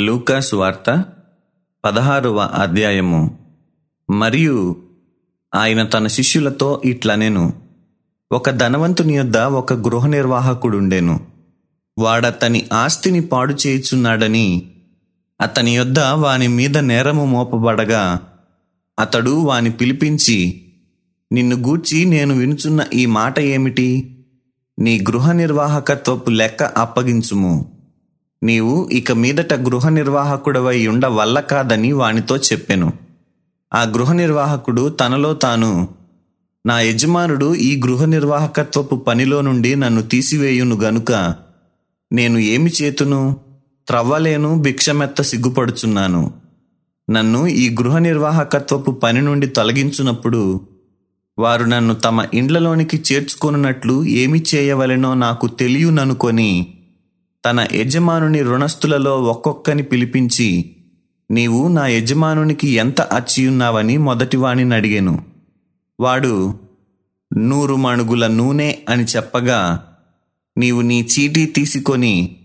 లూకాసు వార్త పదహారవ అధ్యాయము. మరియు ఆయన తన శిష్యులతో ఇట్లనేను ఒక ధనవంతుని యొద్ద ఒక గృహ నిర్వాహకుడుండెను. వాడతని ఆస్తిని పాడు చేయుచున్నాడని అతని యొద్ద వాని మీద నేరము మోపబడగా అతడు వాని పిలిపించి నిన్ను గూర్చి నేను వినుచున్న ఈ మాట ఏమిటి? నీ గృహ నిర్వాహకత్వపు లెక్క అప్పగించుము. నీవు ఇక మీదట గృహ నిర్వాహకుడవై ఉండ వల్ల కాదని వానితో చెప్పెను. ఆ గృహ నిర్వాహకుడు తనలో తాను నా యజమానుడు ఈ గృహ నిర్వాహకత్వపు పనిలో నుండి నన్ను తీసివేయును గనుక నేను ఏమి చేతును? త్రవ్వలేను భిక్షమెత్త సిగ్గుపడుచున్నాను. నన్ను ఈ గృహ నిర్వాహకత్వపు పని నుండి తొలగించునప్పుడు వారు నన్ను తమ ఇండ్లలోనికి చేర్చుకొనున్నట్లు ఏమి చేయవలెనో నాకు తెలియననుకొని తన యజమానుని రుణస్థులలో ఒక్కొక్కని పిలిపించి నీవు నా యజమానునికి ఎంత అచ్చియున్నావని మొదటివాణిని అడిగాను. వాడు నూరు మణుగుల నూనె అని చెప్పగా నీవు నీ చీటీ తీసుకొని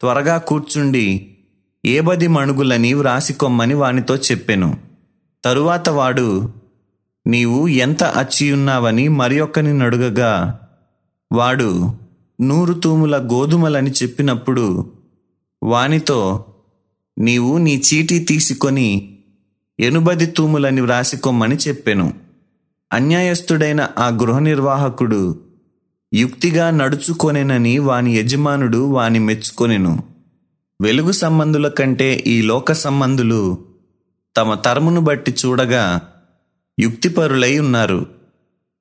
త్వరగా కూర్చుండి ఏబది మణుగులని వ్రాసికొమ్మని వానితో చెప్పెను. తరువాత వాడు నీవు ఎంత అచ్చియున్నావని మరి ఒక్కని నడుగగా. వాడు నూరు తూముల గోధుమలని చెప్పినప్పుడు వానితో నీవు నీ చీటీ తీసుకొని ఎనుబది తూములని వ్రాసికొమ్మని చెప్పెను. అన్యాయస్తుడైన ఆ గృహ నిర్వాహకుడు యుక్తిగా నడుచుకొనెనని వాని యజమానుడు వాని మెచ్చుకొనెను. వెలుగు సంబంధుల కంటే ఈ లోక సంబంధులు తమ తరమును బట్టి చూడగా యుక్తిపరులై ఉన్నారు.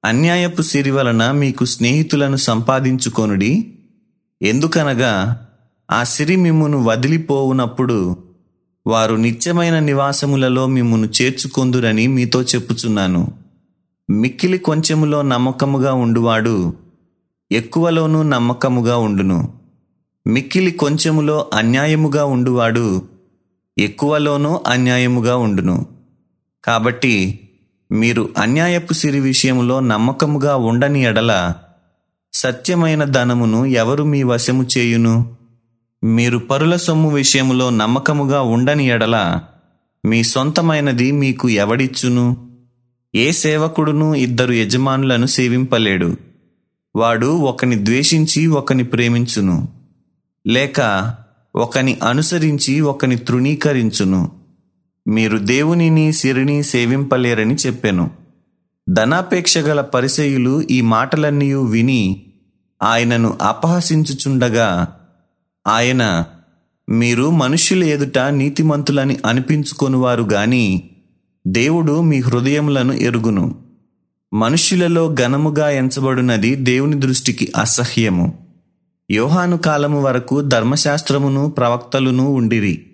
అన్యాయపు సిరి వలన మీకు స్నేహితులను సంపాదించుకొనుడి. ఎందుకనగా ఆ సిరి మిమ్మును వదిలిపోవునప్పుడు వారు నిత్యమైన నివాసములలో మిమ్మును చేర్చుకొందురని మీతో చెప్పుచున్నాను. మిక్కిలి కొంచెములో నమ్మకముగా ఉండువాడు ఎక్కువలోనూ నమ్మకముగా ఉండును. మిక్కిలి కొంచెములో అన్యాయముగా ఉండువాడు ఎక్కువలోనూ అన్యాయముగా ఉండును. కాబట్టి మీరు అన్యాయపు సిరి విషయములో నమ్మకముగా ఉండని ఎడల సత్యమైన ధనమును ఎవరు మీ వశము చేయును? మీరు పరుల సొమ్ము విషయములో నమ్మకముగా ఉండని ఎడల మీ సొంతమైనది మీకు ఎవడిచ్చును? ఏ సేవకుడును ఇద్దరు యజమానులను సేవింపలేడు. వాడు ఒకని ద్వేషించి ఒకని ప్రేమించును. లేక ఒకని అనుసరించి ఒకని తృణీకరించును. మీరు దేవునిని సిరిని సేవింపలేరని చెప్పెను. ధనాపేక్ష గల పరిసయులు ఈ మాటలన్నీ విని ఆయనను అపహసించుచుండగా ఆయన మీరు మనుష్యుల ఎదుట నీతిమంతులని అనిపించుకొనువారు గాని దేవుడు మీ హృదయములను ఎరుగును. మనుష్యులలో ఘనముగా ఎంచబడినది దేవుని దృష్టికి అసహ్యము. యోహాను కాలము వరకు ధర్మశాస్త్రమును ప్రవక్తలును ఉండిరి.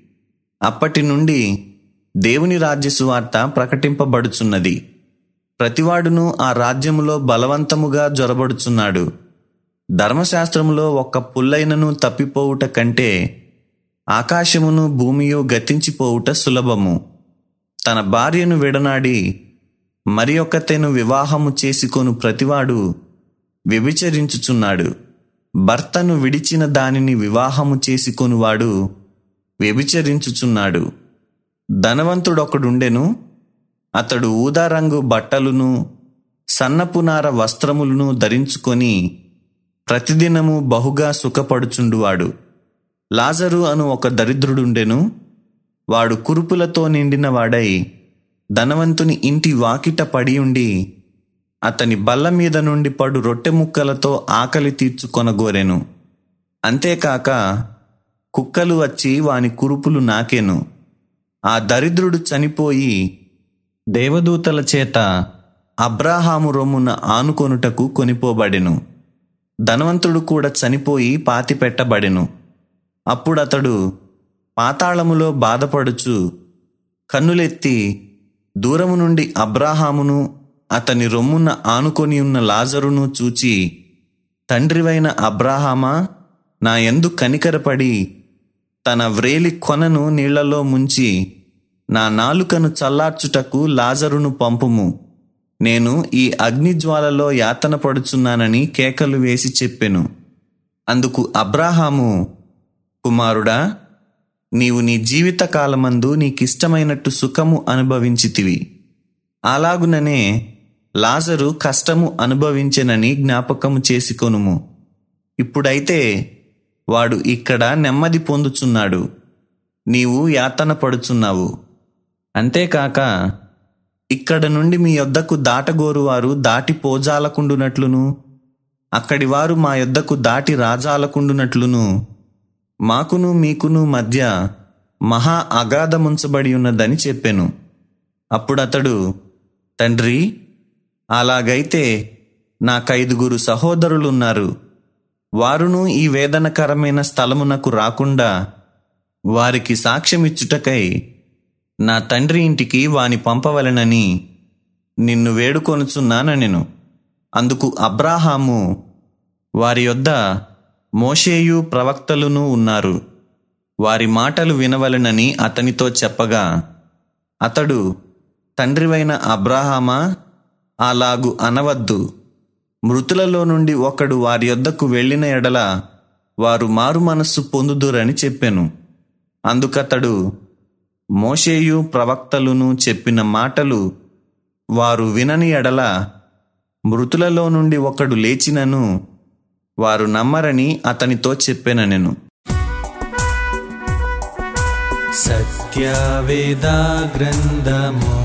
అప్పటి నుండి దేవుని రాజ్య సువార్త ప్రకటింపబడుచున్నది. ప్రతివాడును ఆ రాజ్యములో బలవంతముగా జొరబడుచున్నాడు. ధర్మశాస్త్రములో ఒక్క పుల్లైనను తప్పిపోవుట కంటే ఆకాశమును భూమియు గతించిపోవుట సులభము. తన భార్యను విడనాడి మరి ఒక్కతెను వివాహము చేసుకొను ప్రతివాడు వ్యభిచరించుచున్నాడు. భర్తను విడిచిన దానిని వివాహము చేసుకొనువాడు వ్యభిచరించుచున్నాడు. ధనవంతుడొకడుండెను. అతడు ఊదారంగు బట్టలును సన్నపునార వస్త్రములను ధరించుకొని ప్రతిదినము బహుగా సుఖపడుచుండువాడు. లాజరు అను ఒక దరిద్రుడుండెను. వాడు కురుపులతో నిండిన వాడై ధనవంతుని ఇంటి వాకిట పడి ఉండి అతని బల్ల మీద నుండి పడు రొట్టె ముక్కలతో ఆకలి తీర్చుకొనగోరెను అంతేకాక కుక్కలు వచ్చి వాని కురుపులు నాకెను. ఆ దరిద్రుడు చనిపోయి దేవదూతల చేత అబ్రాహాము రొమ్మున ఆనుకొనుటకు కొనిపోబడెను. ధనవంతుడు కూడా చనిపోయి పాతిపెట్టబడెను. అప్పుడతడు పాతాళములో బాధపడుచు కన్నులెత్తి దూరము నుండి అబ్రాహామును అతని రొమ్మున ఆనుకొని ఉన్న లాజరును చూచి తండ్రివైన అబ్రాహామా నా ఎందు కనికరపడి తన వ్రేలి కొనను నీళ్ళలో ముంచి నా నాలుకను చల్లార్చుటకు లాజరును పంపుము. నేను ఈ అగ్నిజ్వాలలో యాతన పడుచున్నానని కేకలు వేసి చెప్పెను. అందుకు అబ్రాహాము కుమారుడా నీవు నీ జీవితకాలమందు నీకిష్టమైనట్టు సుఖము అనుభవించితివి. అలాగుననే లాజరు కష్టము అనుభవించెనని జ్ఞాపకము చేసుకొనుము. ఇప్పుడైతే వాడు ఇక్కడ నెమ్మది పొందుచున్నాడు. నీవు యాతన పడుచున్నావు. అంతేకాక ఇక్కడ నుండి మీ యొద్దకు దాటగోరువారు దాటి పోజాలకుండునట్లును అక్కడి వారు మా యొద్దకు దాటి రాజాలకుండునట్లును. మాకును మీకును మధ్య మహా అగాధముంచబడి ఉన్నదని చెప్పాను. అప్పుడతడు తండ్రి అలాగైతే నాకైదుగురు సహోదరులున్నారు. వారును ఈ వేదనకరమైన స్థలమునకు రాకుండా వారికి సాక్ష్యమిచ్చుటకై నా తండ్రి ఇంటికి వాని పంపవలెనని నిన్ను వేడుకొనుచున్నానెను అందుకు అబ్రాహాము వారి యొద్ద మోషేయు ప్రవక్తలును ఉన్నారు. వారి మాటలు వినవలెనని అతనితో చెప్పగా అతడు తండ్రివైన అబ్రాహామా అలాగు అనవద్దు. మృతులలో నుండి ఒకడు వారి యొద్దకు వెళ్ళిన ఎడల వారు మారు మనస్సు పొందుదురని చెప్పాను. అందుకతడు మోషేయు ప్రవక్తలును చెప్పిన మాటలు వారు వినని ఎడల మృతులలో నుండి ఒకడు లేచినను వారు నమ్మరని అతనితో చెప్పాను నేను సత్యవేద గ్రంథము